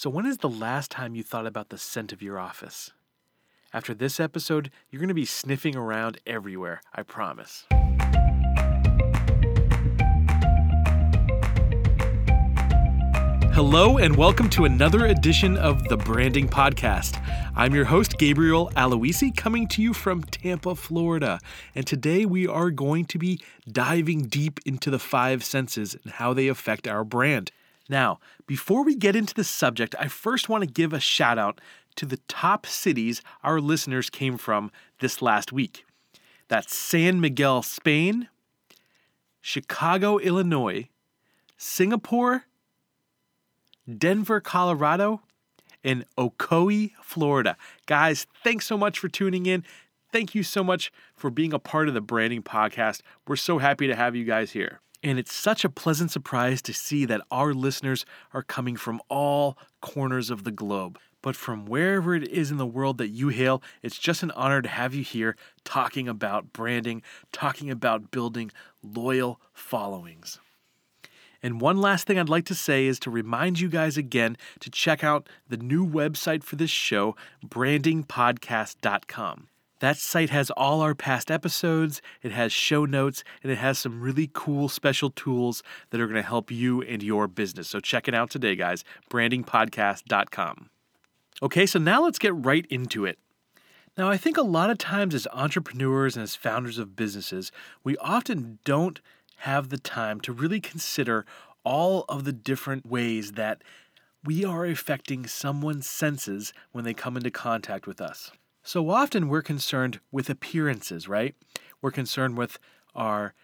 So, when is the last time you thought about the scent of your office? After this episode, you're going to be sniffing around everywhere, I promise. Hello, and welcome to another edition of the Branding Podcast. I'm your host, Gabriel Aloisi, coming to you from Tampa, Florida. And today we are going to be diving deep into the five senses and how they affect our brand. Now, before we get into the subject, I first want to give a shout out to the top cities our listeners came from this last week. That's San Miguel, Spain, Chicago, Illinois, Singapore, Denver, Colorado, and Ocoee, Florida. Guys, thanks so much for tuning in. Thank you so much for being a part of the Branding Podcast. We're so happy to have you guys here. And it's such a pleasant surprise to see that our listeners are coming from all corners of the globe. But from wherever it is in the world that you hail, it's just an honor to have you here talking about branding, talking about building loyal followings. And one last thing I'd like to say is to remind you guys again to check out the new website for this show, brandingpodcast.com. That site has all our past episodes, it has show notes, and it has some really cool special tools that are going to help you and your business. So check it out today, guys. brandingpodcast.com. Okay, so now let's get right into it. Now, I think a lot of times as entrepreneurs and as founders of businesses, we often don't have the time to really consider all of the different ways that we are affecting someone's senses when they come into contact with us. So often we're concerned with appearances, right? We're concerned with our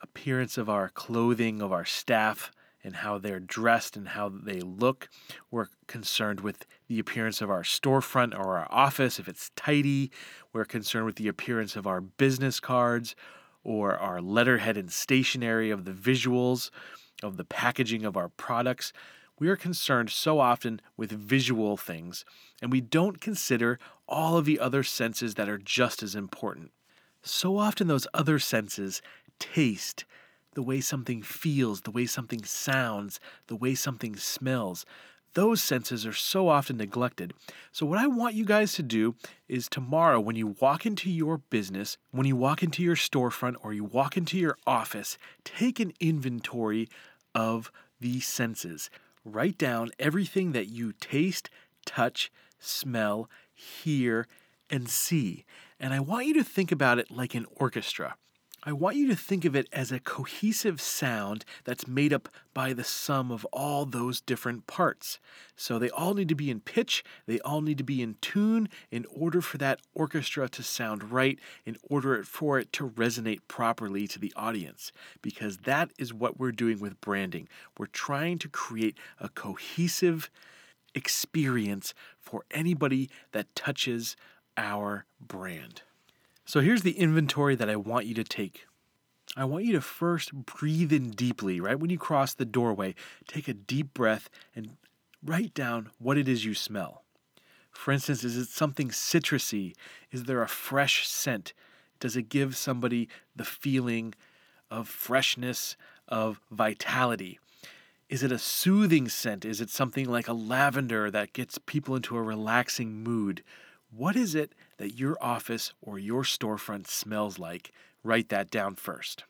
appearance of our clothing, of our staff, and how they're dressed and how they look. We're concerned with the appearance of our storefront or our office, if it's tidy. We're concerned with the appearance of our business cards or our letterhead and stationery, of the visuals, of the packaging of our products. We are concerned so often with visual things, and we don't consider all of the other senses that are just as important. So often, those other senses taste, the way something feels, the way something sounds, the way something smells those senses are so often neglected. So, what I want you guys to do is tomorrow, when you walk into your business, when you walk into your storefront, or you walk into your office, take an inventory of the senses. Write down everything that you taste, touch, smell, hear, and see. And I want you to think about it like an orchestra. I want you to think of it as a cohesive sound that's made up by the sum of all those different parts. So they all need to be in pitch, they all need to be in tune in order for that orchestra to sound right, in order for it to resonate properly to the audience. Because that is what we're doing with branding. We're trying to create a cohesive experience for anybody that touches our brand. So here's the inventory that I want you to take. I want you to first breathe in deeply, right? When you cross the doorway, take a deep breath and write down what it is you smell. For instance, is it something citrusy? Is there a fresh scent? Does it give somebody the feeling of freshness, of vitality? Is it a soothing scent? Is it something like a lavender that gets people into a relaxing mood? What is it that your office or your storefront smells like? Write that down first.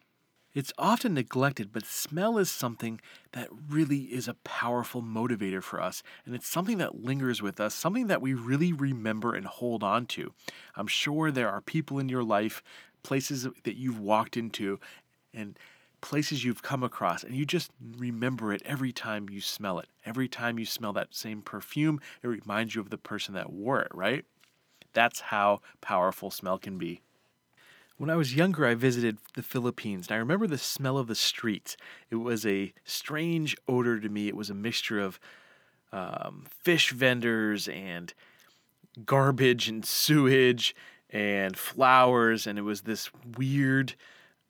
It's often neglected, but smell is something that really is a powerful motivator for us. And it's something that lingers with us, something that we really remember and hold on to. I'm sure there are people in your life, places that you've walked into, and places you've come across, and you just remember it every time you smell it. Every time you smell that same perfume, it reminds you of the person that wore it, right? That's how powerful smell can be. When I was younger, I visited the Philippines, and I remember the smell of the streets. It was a strange odor to me. It was a mixture of um, fish vendors and garbage and sewage and flowers, and it was this weird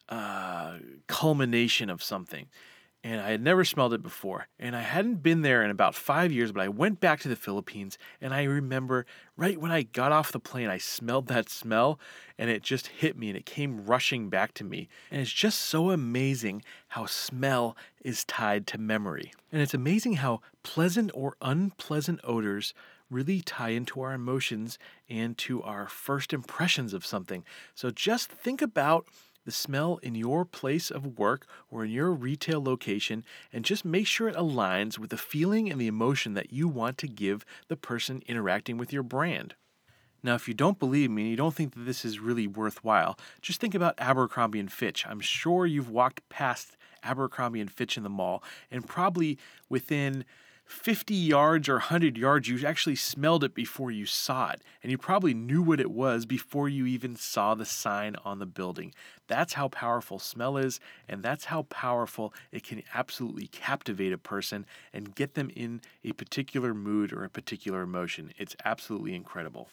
uh, culmination of something. And I had never smelled it before. And I hadn't been there in about five years, but I went back to the Philippines and I remember right when I got off the plane, I smelled that smell and it just hit me and it came rushing back to me. And it's just so amazing how smell is tied to memory. And it's amazing how pleasant or unpleasant odors really tie into our emotions and to our first impressions of something. So just think about the smell in your place of work or in your retail location and just make sure it aligns with the feeling and the emotion that you want to give the person interacting with your brand. Now, if you don't believe me and you don't think that this is really worthwhile, just think about Abercrombie and Fitch. I'm sure you've walked past Abercrombie and Fitch in the mall and probably within 50 yards or 100 yards, you actually smelled it before you saw it. And you probably knew what it was before you even saw the sign on the building. That's how powerful smell is, and that's how powerful it can absolutely captivate a person and get them in a particular mood or a particular emotion. It's absolutely incredible.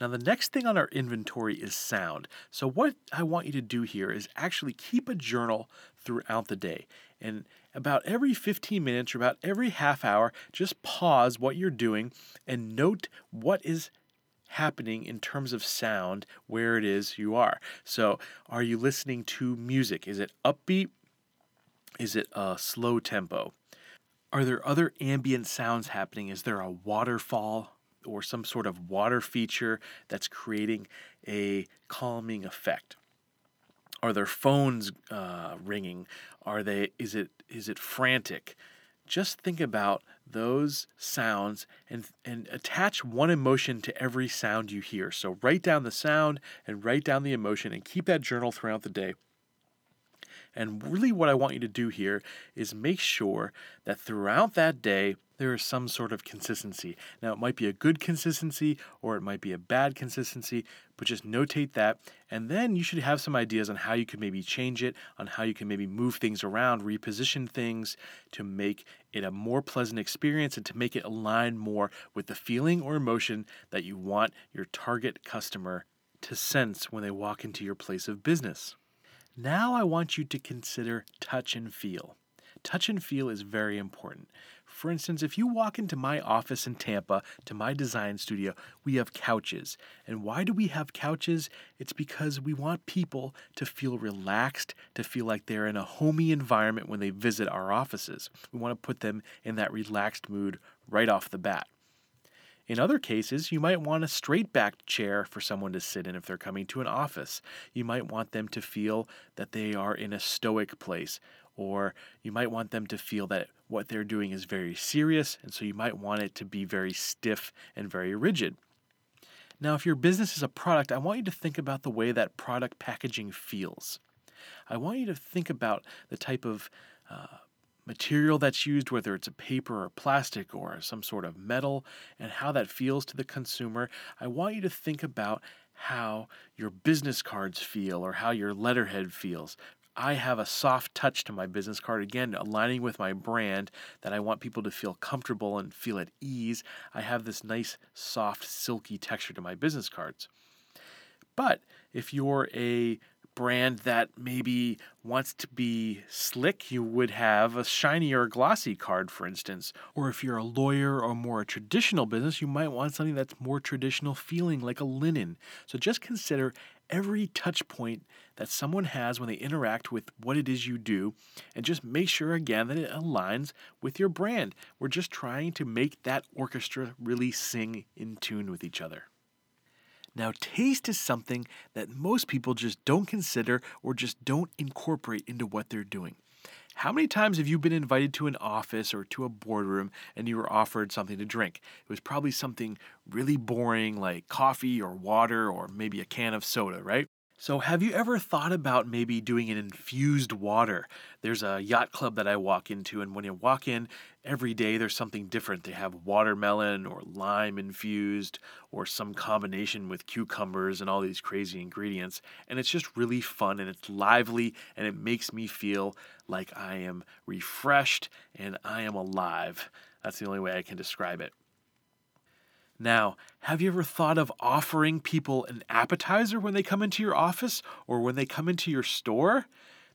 Now, the next thing on our inventory is sound. So, what I want you to do here is actually keep a journal throughout the day. And about every 15 minutes or about every half hour, just pause what you're doing and note what is happening in terms of sound where it is you are. So, are you listening to music? Is it upbeat? Is it a slow tempo? Are there other ambient sounds happening? Is there a waterfall or some sort of water feature that's creating a calming effect? Are there phones uh, ringing? Are they? Is it is it frantic? Just think about those sounds and and attach one emotion to every sound you hear. So write down the sound and write down the emotion and keep that journal throughout the day. And really, what I want you to do here is make sure that throughout that day, there is some sort of consistency. Now, it might be a good consistency or it might be a bad consistency, but just notate that. And then you should have some ideas on how you can maybe change it, on how you can maybe move things around, reposition things to make it a more pleasant experience and to make it align more with the feeling or emotion that you want your target customer to sense when they walk into your place of business. Now I want you to consider touch and feel. Touch and feel is very important. For instance, if you walk into my office in Tampa to my design studio, we have couches. And why do we have couches? It's because we want people to feel relaxed, to feel like they're in a homey environment when they visit our offices. We want to put them in that relaxed mood right off the bat. In other cases, you might want a straight backed chair for someone to sit in if they're coming to an office. You might want them to feel that they are in a stoic place, or you might want them to feel that what they're doing is very serious, and so you might want it to be very stiff and very rigid. Now, if your business is a product, I want you to think about the way that product packaging feels. I want you to think about the type of uh, material that's used, whether it's a paper or plastic or some sort of metal, and how that feels to the consumer. I want you to think about how your business cards feel or how your letterhead feels. I have a soft touch to my business card, again, aligning with my brand that I want people to feel comfortable and feel at ease. I have this nice, soft, silky texture to my business cards. But if you're a brand that maybe wants to be slick, you would have a shiny or glossy card, for instance. Or if you're a lawyer or more a traditional business, you might want something that's more traditional feeling, like a linen. So just consider every touch point that someone has when they interact with what it is you do, and just make sure again that it aligns with your brand. We're just trying to make that orchestra really sing in tune with each other. Now, taste is something that most people just don't consider or just don't incorporate into what they're doing. How many times have you been invited to an office or to a boardroom and you were offered something to drink? It was probably something really boring like coffee or water or maybe a can of soda, right? So, have you ever thought about maybe doing an infused water? There's a yacht club that I walk into, and when you walk in, every day there's something different. They have watermelon or lime infused, or some combination with cucumbers and all these crazy ingredients. And it's just really fun and it's lively, and it makes me feel like I am refreshed and I am alive. That's the only way I can describe it. Now, have you ever thought of offering people an appetizer when they come into your office or when they come into your store?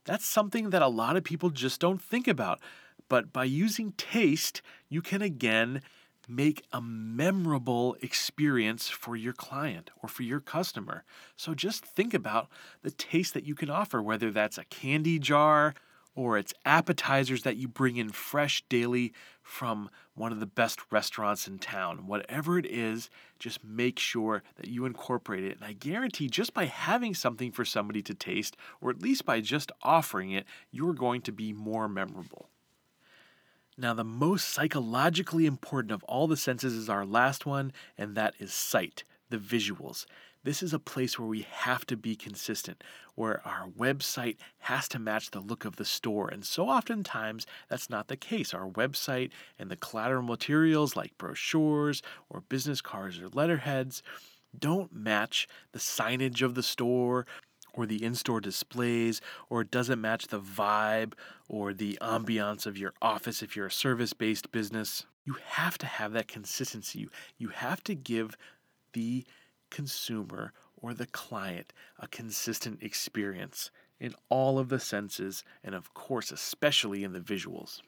That's something that a lot of people just don't think about. But by using taste, you can again make a memorable experience for your client or for your customer. So just think about the taste that you can offer, whether that's a candy jar or it's appetizers that you bring in fresh daily from one of the best restaurants in town. Whatever it is, just make sure that you incorporate it. And I guarantee just by having something for somebody to taste, or at least by just offering it, you're going to be more memorable. Now, the most psychologically important of all the senses is our last one, and that is sight, the visuals. This is a place where we have to be consistent, where our website has to match the look of the store. And so oftentimes that's not the case. Our website and the collateral materials like brochures or business cards or letterheads don't match the signage of the store or the in store displays, or it doesn't match the vibe or the ambiance of your office if you're a service based business. You have to have that consistency. You have to give the consumer or the client a consistent experience in all of the senses, and of course, especially in the visuals.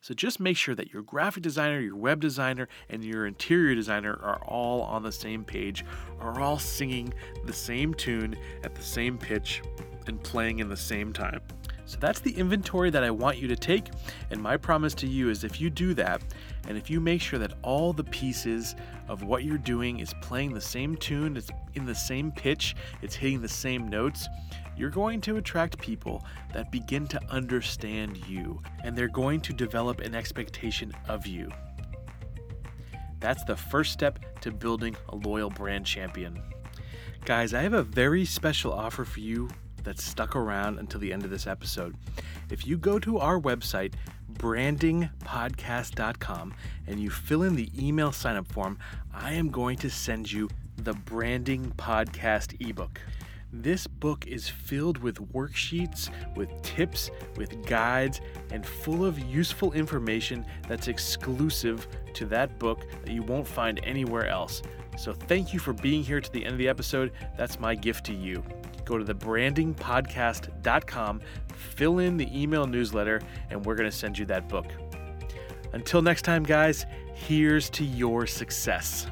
So just make sure that your graphic designer, your web designer, and your interior designer are all on the same page, are all singing the same tune at the same pitch and playing in the same time. So that's the inventory that I want you to take. And my promise to you is if you do that, and if you make sure that all the pieces of what you're doing is playing the same tune, it's in the same pitch, it's hitting the same notes, you're going to attract people that begin to understand you and they're going to develop an expectation of you. That's the first step to building a loyal brand champion. Guys, I have a very special offer for you that's stuck around until the end of this episode. If you go to our website, brandingpodcast.com, and you fill in the email sign up form, I am going to send you the Branding Podcast ebook. This book is filled with worksheets, with tips, with guides, and full of useful information that's exclusive to that book that you won't find anywhere else. So, thank you for being here to the end of the episode. That's my gift to you. Go to thebrandingpodcast.com, fill in the email newsletter, and we're going to send you that book. Until next time, guys, here's to your success.